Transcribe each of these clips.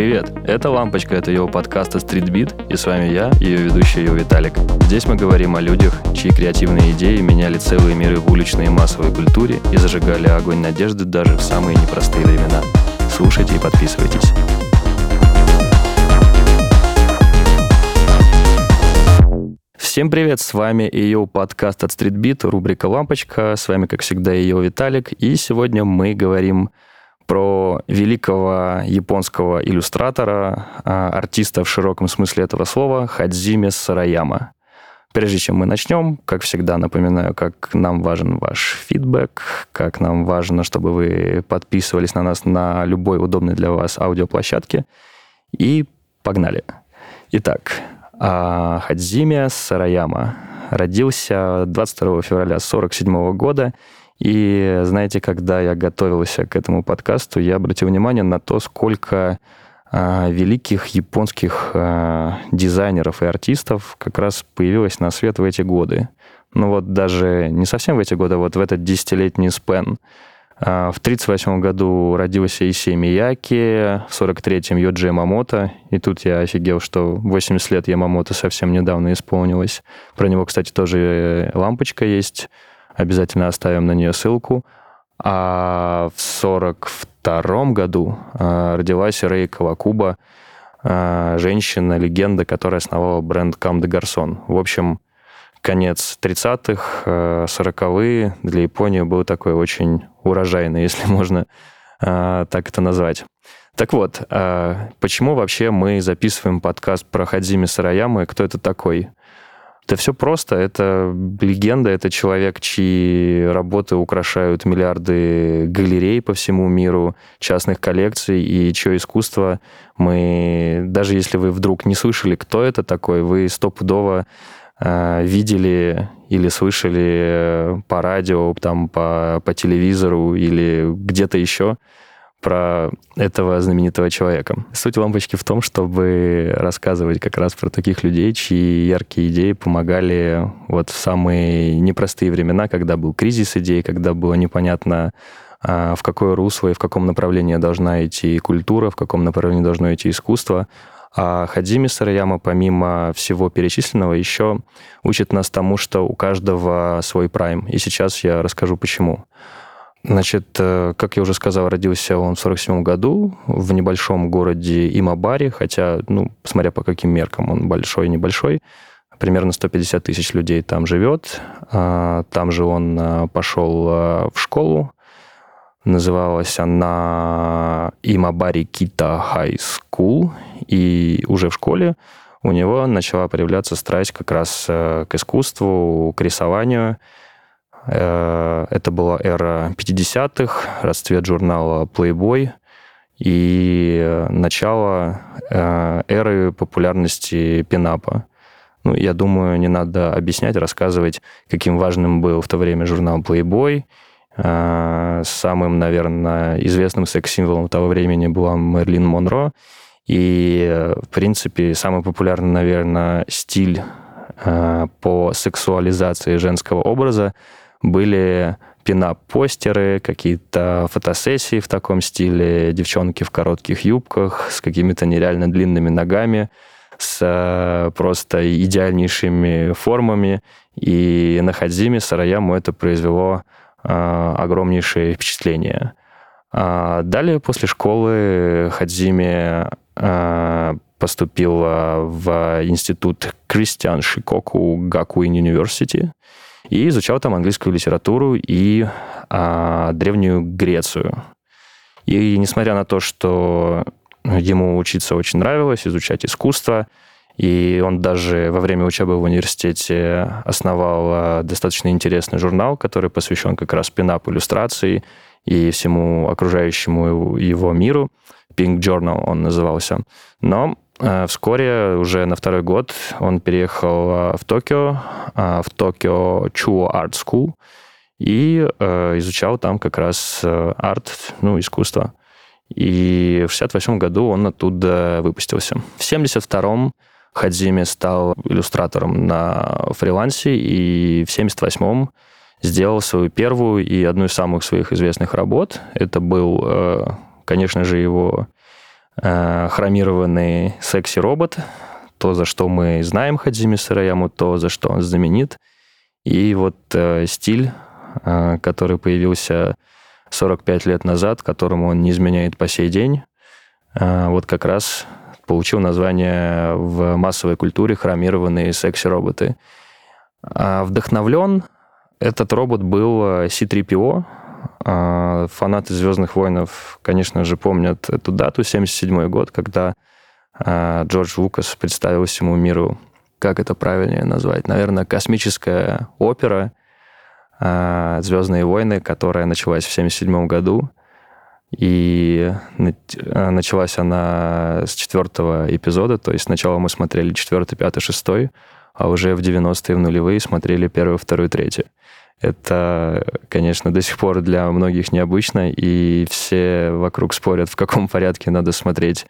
Привет, это Лампочка, это его подкаста Beat, и с вами я, ее ведущий ее Виталик. Здесь мы говорим о людях, чьи креативные идеи меняли целые миры в уличной и массовой культуре и зажигали огонь надежды даже в самые непростые времена. Слушайте и подписывайтесь. Всем привет, с вами ее подкаст от Street Beat, рубрика «Лампочка». С вами, как всегда, ее Виталик. И сегодня мы говорим про великого японского иллюстратора, а, артиста в широком смысле этого слова, Хадзиме Сараяма. Прежде чем мы начнем, как всегда, напоминаю, как нам важен ваш фидбэк, как нам важно, чтобы вы подписывались на нас на любой удобной для вас аудиоплощадке. И погнали. Итак, а, Хадзиме Сараяма родился 22 февраля 1947 года и знаете, когда я готовился к этому подкасту, я обратил внимание на то, сколько э, великих японских э, дизайнеров и артистов как раз появилось на свет в эти годы. Ну вот даже не совсем в эти годы, а вот в этот десятилетний спен. Э, в 1938 году родился Исей Мияки, в 43-м Йоджи Ямамото. И тут я офигел, что 80 лет Ямамото совсем недавно исполнилось. Про него, кстати, тоже лампочка есть Обязательно оставим на нее ссылку. А в 1942 году а, родилась Рей Кавакуба, а, женщина-легенда, которая основала бренд Кам де Гарсон. В общем, конец 30-х, 40-е для Японии был такой очень урожайный, если можно так это назвать. Так вот, почему вообще мы записываем подкаст про Хадзими Сараяма и кто это такой? Это все просто. Это легенда, это человек, чьи работы украшают миллиарды галерей по всему миру, частных коллекций, и чье искусство мы, даже если вы вдруг не слышали, кто это такой, вы стопудово э, видели или слышали по радио, там, по, по телевизору или где-то еще про этого знаменитого человека. Суть лампочки в том, чтобы рассказывать как раз про таких людей, чьи яркие идеи помогали вот в самые непростые времена, когда был кризис идей, когда было непонятно, а, в какое русло и в каком направлении должна идти культура, в каком направлении должно идти искусство. А Хадзими Сараяма, помимо всего перечисленного, еще учит нас тому, что у каждого свой прайм. И сейчас я расскажу, почему. Значит, э, как я уже сказал, родился он в 47 году в небольшом городе Имабари, хотя, ну, смотря по каким меркам, он большой и небольшой. Примерно 150 тысяч людей там живет. А, там же он э, пошел э, в школу. Называлась она Имабари Кита High School. И уже в школе у него начала проявляться страсть как раз к искусству, к рисованию – это была эра 50-х, расцвет журнала Playboy и начало э, эры популярности пинапа. Ну, я думаю, не надо объяснять, рассказывать, каким важным был в то время журнал Playboy. Э, самым, наверное, известным секс-символом того времени была Мерлин Монро. И, в принципе, самый популярный, наверное, стиль по сексуализации женского образа были пинап-постеры, какие-то фотосессии в таком стиле, девчонки в коротких юбках с какими-то нереально длинными ногами, с э, просто идеальнейшими формами. И на Хадзиме Сараяму это произвело э, огромнейшее впечатление. А далее, после школы, Хадзиме э, поступила в институт Кристиан Шикоку Гакуин Университи, и изучал там английскую литературу и а, Древнюю Грецию. И несмотря на то, что ему учиться очень нравилось, изучать искусство, и он даже во время учебы в университете основал а, достаточно интересный журнал, который посвящен как раз пинап иллюстрации и всему окружающему его миру. Pink Journal он назывался. Но вскоре, уже на второй год, он переехал э, в Токио, э, в Токио Чуо Art School, и изучал там как раз арт, ну, искусство. И в 68 году он оттуда выпустился. В 72-м Хадзиме стал иллюстратором на фрилансе, и в 78-м сделал свою первую и одну из самых своих известных работ. Это был, конечно же, его э, хромированный секси-робот, то, за что мы знаем Хадзими Сараяму, то, за что он знаменит. И вот э, стиль, э, который появился 45 лет назад, которому он не изменяет по сей день, э, вот как раз получил название в массовой культуре «Хромированные секси-роботы». А вдохновлен этот робот был э, C-3PO. А, фанаты «Звездных войнов», конечно же, помнят эту дату, 77 год, когда а, Джордж Лукас представил всему миру, как это правильнее назвать, наверное, космическая опера а, «Звездные войны», которая началась в 77 году. И началась она с четвертого эпизода, то есть сначала мы смотрели четвертый, пятый, шестой, а уже в 90-е, в нулевые смотрели первый, второй, третий. Это, конечно, до сих пор для многих необычно, и все вокруг спорят, в каком порядке надо смотреть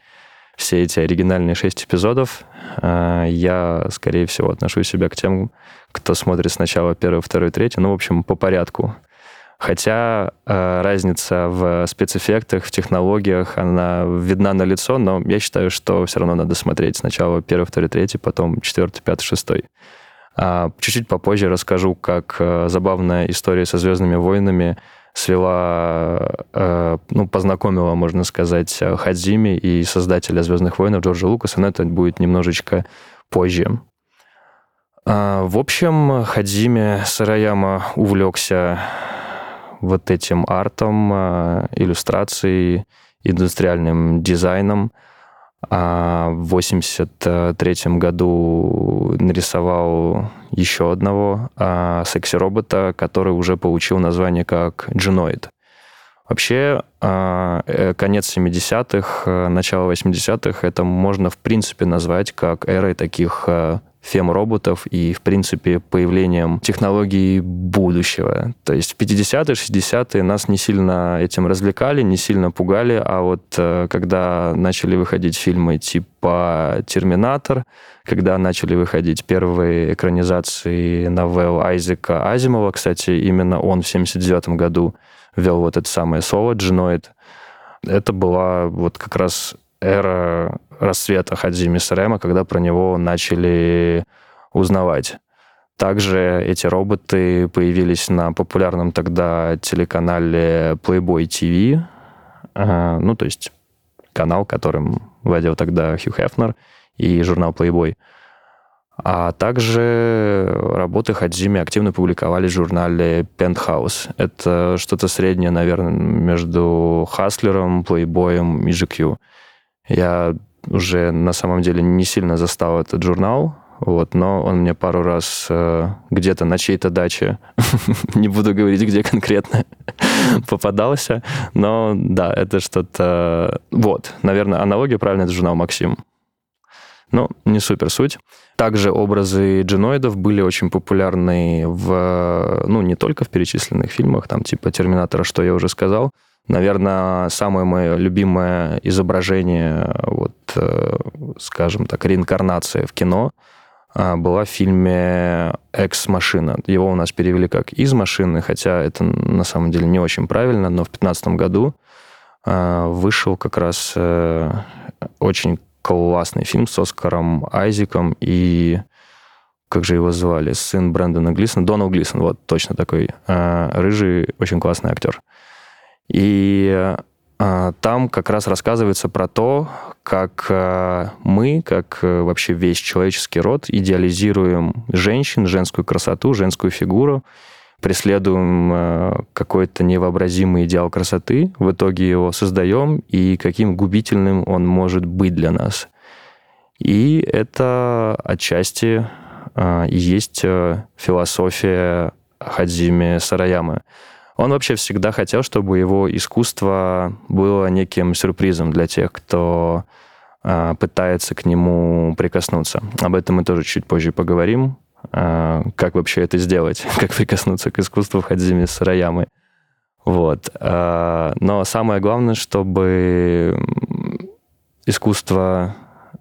все эти оригинальные шесть эпизодов. А, я, скорее всего, отношу себя к тем, кто смотрит сначала первый, второй, третий. Ну, в общем, по порядку. Хотя э, разница в спецэффектах, в технологиях, она видна на лицо, но я считаю, что все равно надо смотреть сначала первый, второй, третий, потом четвертый, пятый, шестой. А чуть-чуть попозже расскажу, как э, забавная история со «Звездными войнами» свела, э, ну, познакомила, можно сказать, Хадзими и создателя «Звездных войн» Джорджа Лукаса, но это будет немножечко позже. А, в общем, Хадзими Сараяма увлекся вот этим артом, а, иллюстрацией, индустриальным дизайном. А в 83 году нарисовал еще одного а, секси-робота, который уже получил название как Genoid. Вообще, а, э, конец 70-х, начало 80-х, это можно, в принципе, назвать как эрой таких фем-роботов и, в принципе, появлением технологий будущего. То есть в 50-е, 60-е нас не сильно этим развлекали, не сильно пугали, а вот э, когда начали выходить фильмы типа «Терминатор», когда начали выходить первые экранизации новелл Айзека Азимова, кстати, именно он в 79 году ввел вот это самое слово «джиноид», это была вот как раз эра рассвета Хадзими Сарема, когда про него начали узнавать. Также эти роботы появились на популярном тогда телеканале Playboy TV, ну, то есть канал, которым владел тогда Хью Хефнер и журнал Playboy. А также работы Хадзими активно публиковались в журнале Penthouse. Это что-то среднее, наверное, между Хаслером, Playboy и GQ. Я уже на самом деле не сильно застал этот журнал, вот, но он мне пару раз э, где-то на чьей-то даче, не буду говорить, где конкретно, попадался, но да, это что-то... Вот, наверное, аналогия правильно, это журнал «Максим». Ну, не супер суть. Также образы джиноидов были очень популярны в, ну, не только в перечисленных фильмах, там, типа «Терминатора», что я уже сказал, Наверное, самое мое любимое изображение, вот, э, скажем так, реинкарнация в кино а, была в фильме «Экс-машина». Его у нас перевели как «Из машины», хотя это на самом деле не очень правильно, но в 2015 году а, вышел как раз э, очень классный фильм с Оскаром Айзиком и как же его звали, сын Брэндона Глисона, Донал Глисон, вот точно такой а, рыжий, очень классный актер. И а, там как раз рассказывается про то, как а, мы, как вообще весь человеческий род, идеализируем женщин, женскую красоту, женскую фигуру, преследуем какой-то невообразимый идеал красоты, в итоге его создаем, и каким губительным он может быть для нас. И это отчасти и есть философия Хадзими Сараямы. Он вообще всегда хотел, чтобы его искусство было неким сюрпризом для тех, кто э, пытается к нему прикоснуться. Об этом мы тоже чуть позже поговорим. Э, как вообще это сделать? как прикоснуться к искусству Хадзими Сараямы. Вот. Э, но самое главное, чтобы искусство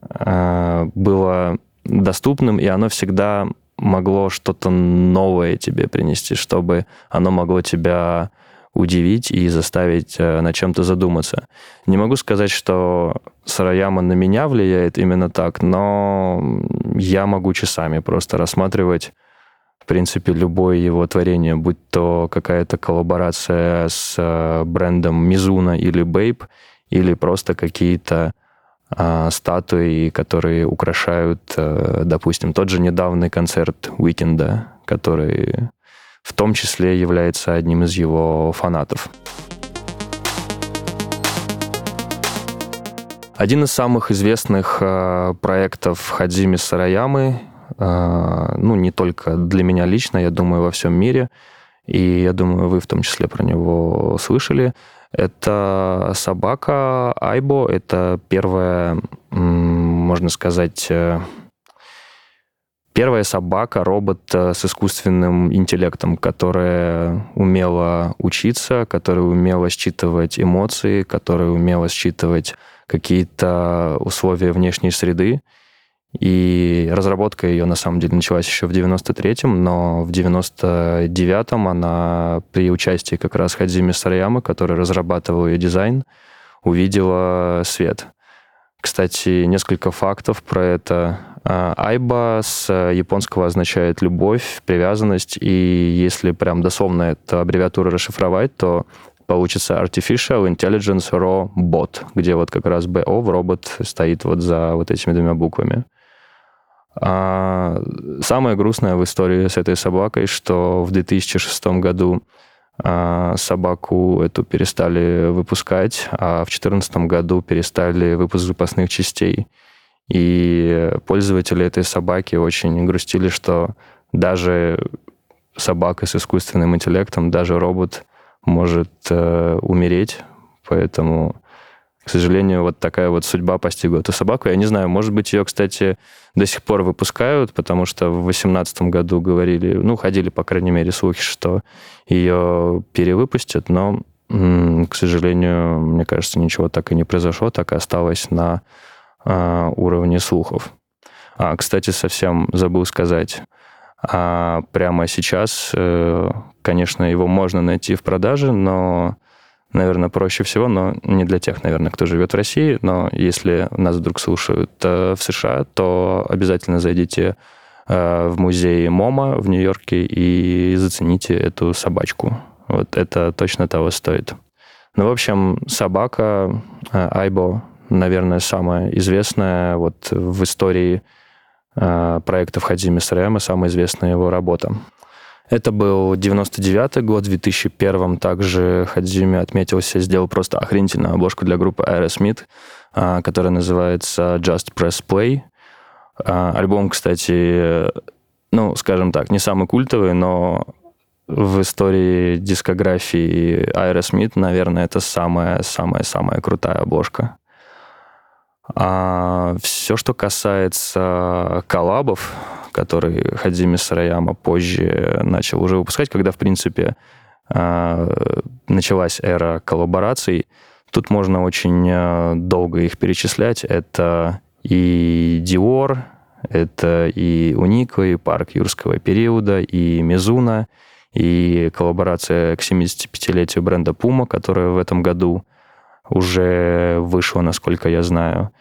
э, было доступным, и оно всегда могло что-то новое тебе принести, чтобы оно могло тебя удивить и заставить э, над чем-то задуматься. Не могу сказать, что Сараяма на меня влияет именно так, но я могу часами просто рассматривать в принципе, любое его творение, будь то какая-то коллаборация с э, брендом Мизуна или Babe, или просто какие-то а, статуи, которые украшают, а, допустим, тот же недавний концерт Уикенда, который в том числе является одним из его фанатов. Один из самых известных э, проектов Хадзими Сараямы, э, ну, не только для меня лично, я думаю, во всем мире, и я думаю, вы в том числе про него слышали, это собака Айбо, это первая, можно сказать, э, первая собака, робот э, с искусственным интеллектом, которая умела учиться, которая умела считывать эмоции, которая умела считывать какие-то условия внешней среды. И разработка ее, на самом деле, началась еще в 93-м, но в 99-м она при участии как раз Хадзими Сараяма, который разрабатывал ее дизайн, увидела свет. Кстати, несколько фактов про это. А, айба с японского означает любовь, привязанность, и если прям дословно эту аббревиатуру расшифровать, то получится Artificial Intelligence Raw Bot, где вот как раз BO в робот стоит вот за вот этими двумя буквами. А самое грустное в истории с этой собакой, что в 2006 году а, собаку эту перестали выпускать, а в 2014 году перестали выпуск запасных частей. И пользователи этой собаки очень грустили, что даже собака с искусственным интеллектом, даже робот может э, умереть. Поэтому к сожалению, вот такая вот судьба постигла эту собаку. Я не знаю, может быть, ее, кстати, до сих пор выпускают, потому что в 2018 году говорили, ну, ходили, по крайней мере, слухи, что ее перевыпустят, но, к сожалению, мне кажется, ничего так и не произошло, так и осталось на уровне слухов. А, кстати, совсем забыл сказать, а прямо сейчас, э, конечно, его можно найти в продаже, но наверное, проще всего, но не для тех, наверное, кто живет в России. Но если нас вдруг слушают э, в США, то обязательно зайдите э, в музей МОМА в Нью-Йорке и зацените эту собачку. Вот это точно того стоит. Ну, в общем, собака Айбо, наверное, самая известная вот в истории проектов Хадзими Сараяма, самая известная его работа. Это был 99 год, в 2001 также Хадзими отметился, сделал просто охренительную обложку для группы Aerosmith, а, которая называется Just Press Play. А, альбом, кстати, ну, скажем так, не самый культовый, но в истории дискографии Aerosmith, наверное, это самая-самая-самая крутая обложка. А все, что касается коллабов, который Хадзими Сараяма позже начал уже выпускать, когда, в принципе, а, началась эра коллабораций. Тут можно очень а, долго их перечислять. Это и Dior, это и Унико, и парк юрского периода, и Мизуна, и коллаборация к 75-летию бренда Puma, которая в этом году уже вышла, насколько я знаю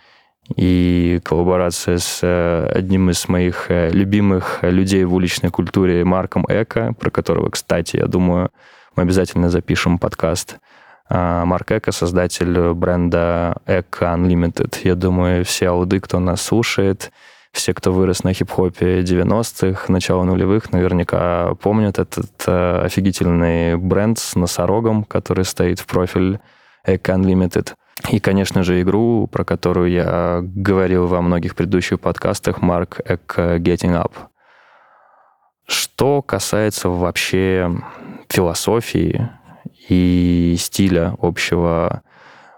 и коллаборация с э, одним из моих э, любимых людей в уличной культуре Марком Эко, про которого, кстати, я думаю, мы обязательно запишем подкаст. А, Марк Эко, создатель бренда Эко Unlimited. Я думаю, все ауды, кто нас слушает, все, кто вырос на хип-хопе 90-х, начала нулевых, наверняка помнят этот э, офигительный бренд с носорогом, который стоит в профиль Эко Unlimited. И, конечно же, игру, про которую я говорил во многих предыдущих подкастах, Mark Eck Getting Up. Что касается вообще философии и стиля общего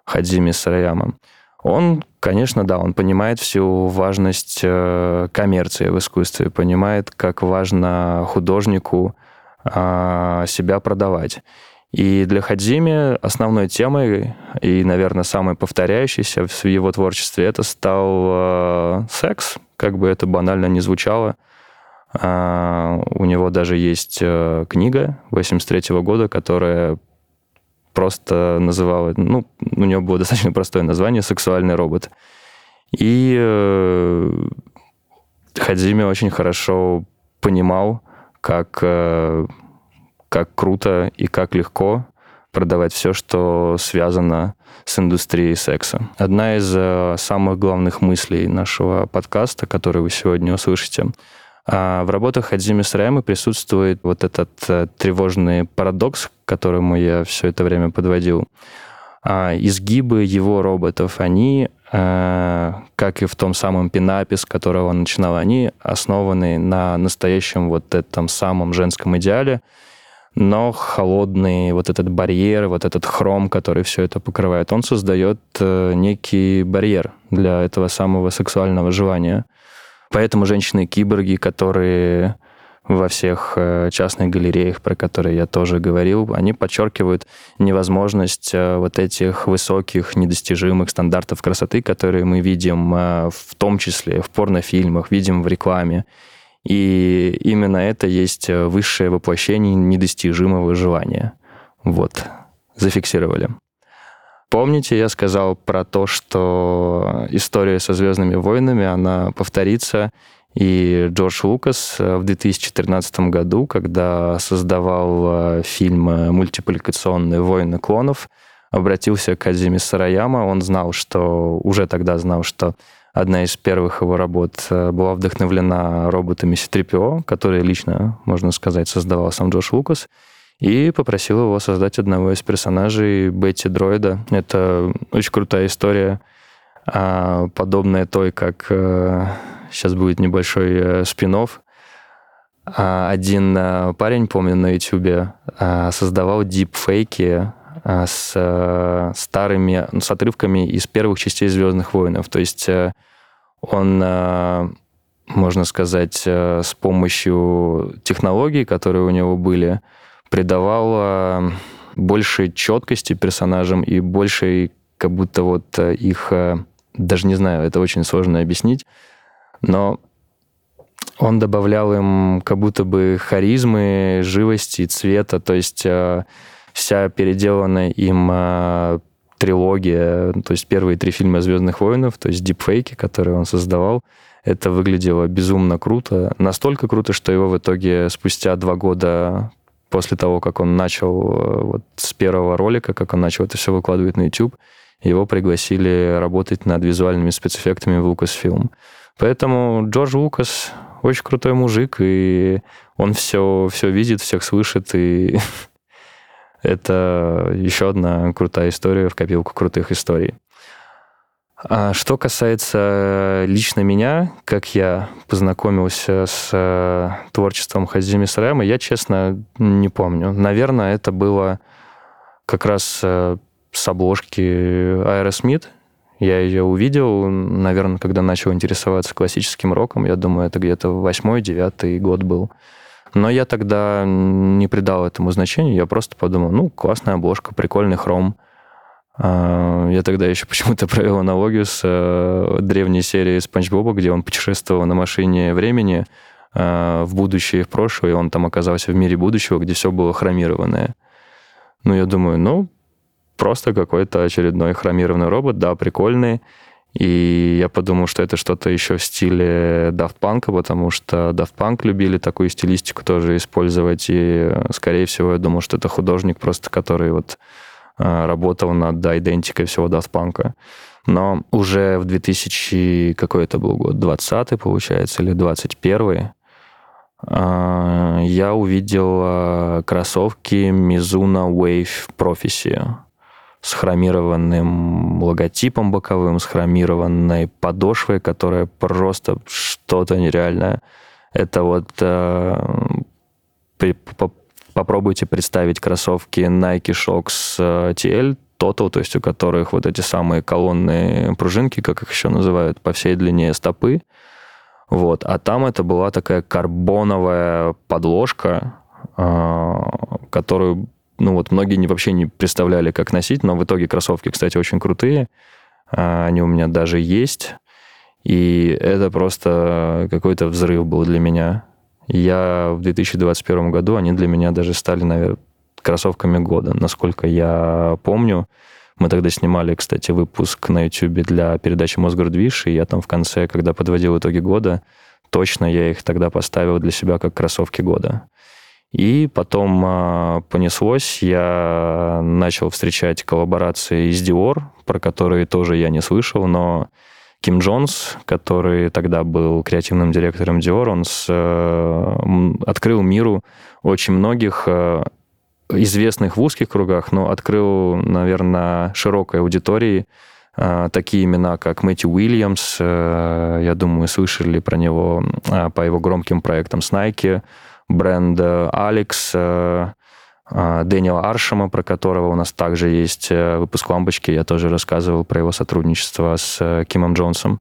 Хадзими Сараяма, он, конечно, да, он понимает всю важность э, коммерции в искусстве, понимает, как важно художнику а, себя продавать. И для Хадзими основной темой и, наверное, самой повторяющейся в его творчестве это стал э, секс, как бы это банально не звучало. Uh, у него даже есть uh, книга 83 года, которая просто называл, ну, у него было достаточно простое название «Сексуальный робот». И э, Хадзими очень хорошо понимал, как, э, как круто и как легко продавать все, что связано с индустрией секса. Одна из э, самых главных мыслей нашего подкаста, который вы сегодня услышите, а в работах Хадзими Сараямы присутствует вот этот э, тревожный парадокс, к которому я все это время подводил. А изгибы его роботов, они, э, как и в том самом пинапе, с которого он начинал, они основаны на настоящем вот этом самом женском идеале, но холодный вот этот барьер, вот этот хром, который все это покрывает, он создает э, некий барьер для этого самого сексуального желания. Поэтому женщины-киборги, которые во всех э, частных галереях, про которые я тоже говорил, они подчеркивают невозможность э, вот этих высоких, недостижимых стандартов красоты, которые мы видим в том числе в порнофильмах, видим в рекламе. И именно это есть э, высшее воплощение недостижимого желания. Вот, зафиксировали. Помните, я сказал про то, что история со «Звездными войнами», она повторится, и Джордж Лукас э, в 2013 году, когда создавал э, фильм «Мультипликационные войны клонов», обратился к Адзиме Сараяма. Он знал, что уже тогда знал, что Одна из первых его работ э, была вдохновлена роботами C-3PO, которые лично, можно сказать, создавал сам Джош Лукас, и попросил его создать одного из персонажей Бетти Дроида. Это очень крутая история, а, подобная той, как сейчас э, будет небольшой э, спин -офф. А, один парень, помню, на YouTube создавал дипфейки а, с э, старыми, ну, с отрывками из первых частей «Звездных воинов». То есть э, он, э, можно сказать, с помощью технологий, которые у него были, придавал больше четкости персонажам и больше как будто вот их, даже не знаю, это очень сложно объяснить, но он добавлял им как будто бы харизмы, живости, цвета, то есть вся переделанная им э, трилогия, то есть первые три фильма «Звездных воинов», то есть дипфейки, которые он создавал, это выглядело безумно круто. Настолько круто, что его в итоге спустя два года после того, как он начал э, вот с первого ролика, как он начал это все выкладывать на YouTube, его пригласили работать над визуальными спецэффектами в Lucasfilm. Поэтому Джордж Лукас очень крутой мужик, и он все, все видит, всех слышит, и Это еще одна крутая история в копилку крутых историй. А что касается лично меня, как я познакомился с э, творчеством Хазими Сарема, я, честно, не помню. Наверное, это было как раз э, с обложки Aerosmith. Я ее увидел, наверное, когда начал интересоваться классическим роком. Я думаю, это где-то восьмой-девятый год был. Но я тогда не придал этому значения, я просто подумал, ну, классная обложка, прикольный хром. А, я тогда еще почему-то провел аналогию с э, древней серией Спанч Боба, где он путешествовал на машине времени э, в будущее и в прошлое, и он там оказался в мире будущего, где все было хромированное. Ну, я думаю, ну, просто какой-то очередной хромированный робот, да, прикольный, и я подумал, что это что-то еще в стиле Daft Punk, потому что Daft Punk любили такую стилистику тоже использовать. И, скорее всего, я думал, что это художник просто, который вот а, работал над идентикой всего Daft Punk. Но уже в 2000, какой это был год, 20 получается, или 21 а, я увидел а, кроссовки Mizuno Wave Prophecy с хромированным логотипом боковым, с хромированной подошвой, которая просто что-то нереальное. Это вот э, при, по, попробуйте представить кроссовки Nike Shox э, TL Total, то есть у которых вот эти самые колонные пружинки, как их еще называют, по всей длине стопы. Вот. А там это была такая карбоновая подложка, э, которую ну вот многие не, вообще не представляли, как носить, но в итоге кроссовки, кстати, очень крутые. А, они у меня даже есть. И это просто какой-то взрыв был для меня. Я в 2021 году, они для меня даже стали, наверное, кроссовками года. Насколько я помню, мы тогда снимали, кстати, выпуск на YouTube для передачи «Мосгордвиж», и я там в конце, когда подводил итоги года, точно я их тогда поставил для себя как кроссовки года. И потом э, понеслось, я начал встречать коллаборации из Dior, про которые тоже я не слышал, но Ким Джонс, который тогда был креативным директором Dior, он с, э, открыл миру очень многих э, известных в узких кругах, но открыл, наверное, широкой аудитории э, такие имена, как Мэтью Уильямс, э, я думаю, слышали про него э, по его громким проектам с Nike, бренд Алекс, Дэниела Аршема, про которого у нас также есть выпуск «Лампочки». Я тоже рассказывал про его сотрудничество с Кимом Джонсом.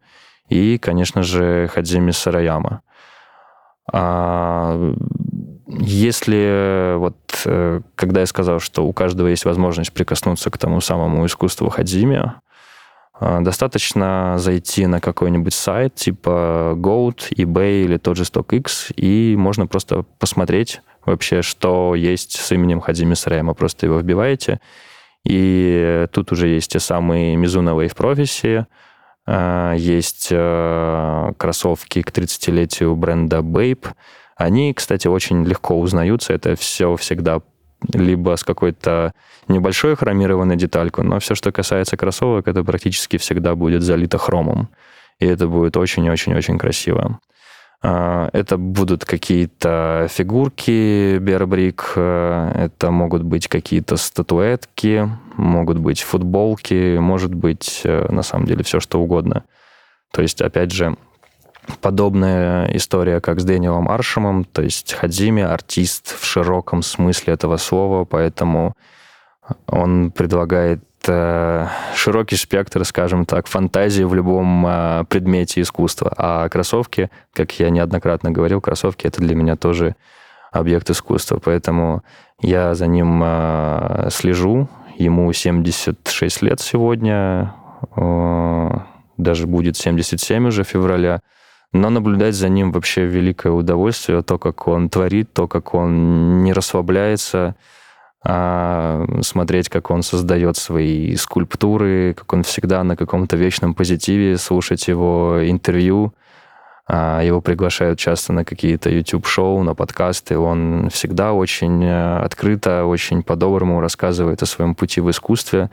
И, конечно же, Хадзими Сараяма. А, если вот, э, когда я сказал, что у каждого есть возможность прикоснуться к тому самому искусству Хадзими, э, достаточно зайти на какой-нибудь сайт типа Goat, eBay или тот же StockX, и можно просто посмотреть вообще, что есть с именем Хадзими Сараяма. Просто его вбиваете, и тут уже есть те самые Mizuno Wave Prophecy, э, есть кроссовки к 30-летию бренда Bape, они, кстати, очень легко узнаются. Это все всегда либо с какой-то небольшой хромированной деталькой, но все, что касается кроссовок, это практически всегда будет залито хромом. И это будет очень-очень-очень красиво. А, это будут какие-то фигурки Бербрик, это могут быть какие-то статуэтки, могут быть футболки, может быть, э, на самом деле, все что угодно. То есть, опять же, подобная история, как с Дэниелом Аршемом, то есть Хадзими артист в широком смысле этого слова, поэтому он предлагает э, широкий спектр, скажем так, фантазии в любом э, предмете искусства. А кроссовки, как я неоднократно говорил, кроссовки это для меня тоже объект искусства, поэтому я за ним э, слежу. Ему 76 лет сегодня, даже будет 77 уже февраля но наблюдать за ним вообще великое удовольствие, то, как он творит, то, как он не расслабляется, а смотреть, как он создает свои скульптуры, как он всегда на каком-то вечном позитиве, слушать его интервью. А, его приглашают часто на какие-то YouTube-шоу, на подкасты. Он всегда очень э, открыто, очень по-доброму рассказывает о своем пути в искусстве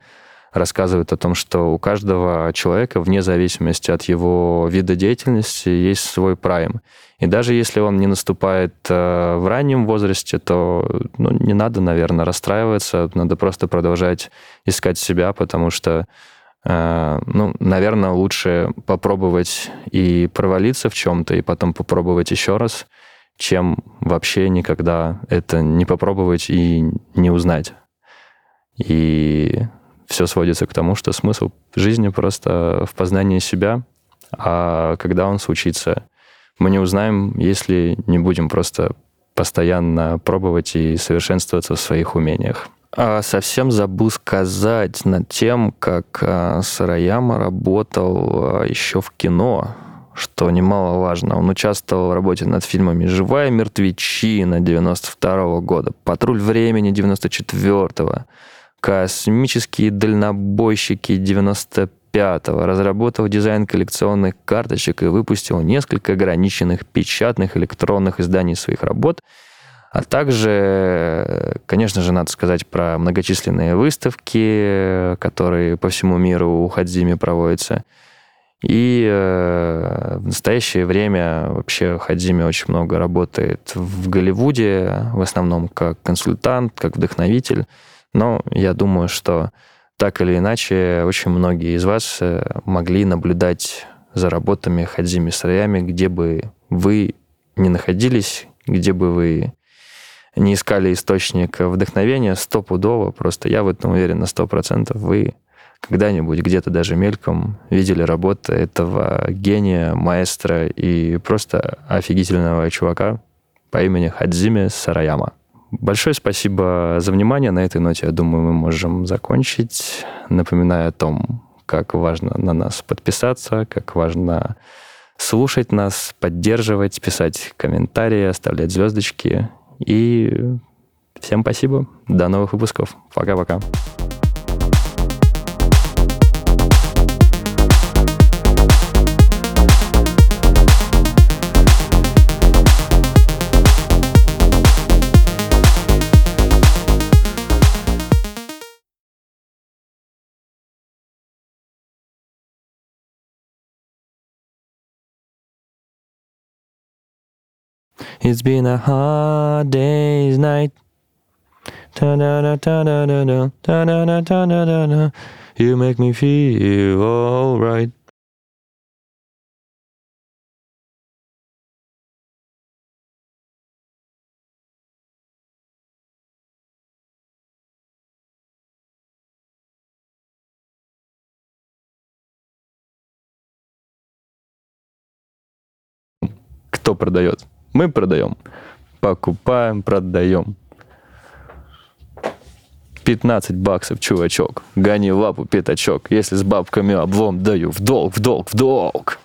рассказывает о том, что у каждого человека, вне зависимости от его вида деятельности, есть свой прайм. И даже если он не наступает э, в раннем возрасте, то ну, не надо, наверное, расстраиваться, надо просто продолжать искать себя, потому что, э, ну, наверное, лучше попробовать и провалиться в чем-то, и потом попробовать еще раз, чем вообще никогда это не попробовать и не узнать. И все сводится к тому, что смысл жизни просто в познании себя, а когда он случится, мы не узнаем, если не будем просто постоянно пробовать и совершенствоваться в своих умениях. А совсем забыл сказать над тем, как а, Сараяма работал а, еще в кино, что немаловажно. Он участвовал в работе над фильмами «Живая мертвечина» 92 -го года, «Патруль времени» 94 -го, космические дальнобойщики 95-го, разработал дизайн коллекционных карточек и выпустил несколько ограниченных печатных электронных изданий своих работ, а также, конечно же, надо сказать про многочисленные выставки, которые по всему миру у Хадзими проводятся. И э, в настоящее время вообще Хадзими очень много работает в Голливуде, в основном как консультант, как вдохновитель. Но я думаю, что так или иначе очень многие из вас э, могли наблюдать за работами Хадзими Сараями, где бы вы не находились, где бы вы не искали источник вдохновения, стопудово, просто я в этом уверен на сто процентов, вы когда-нибудь где-то даже мельком видели работы этого гения, маэстро и просто офигительного чувака по имени Хадзими Сараяма. Большое спасибо за внимание. На этой ноте, я думаю, мы можем закончить. Напоминаю о том, как важно на нас подписаться, как важно слушать нас, поддерживать, писать комментарии, оставлять звездочки. И Всем спасибо. До новых выпусков. Пока-пока. It's been a hard day's night. Ta-da-da-ta-da-da-da, ta-da-da-ta-da-da-da. You make me feel alright. Кто продает? Мы продаем. Покупаем, продаем. 15 баксов, чувачок. Гони лапу, пятачок. Если с бабками облом, даю в долг, в долг, в долг.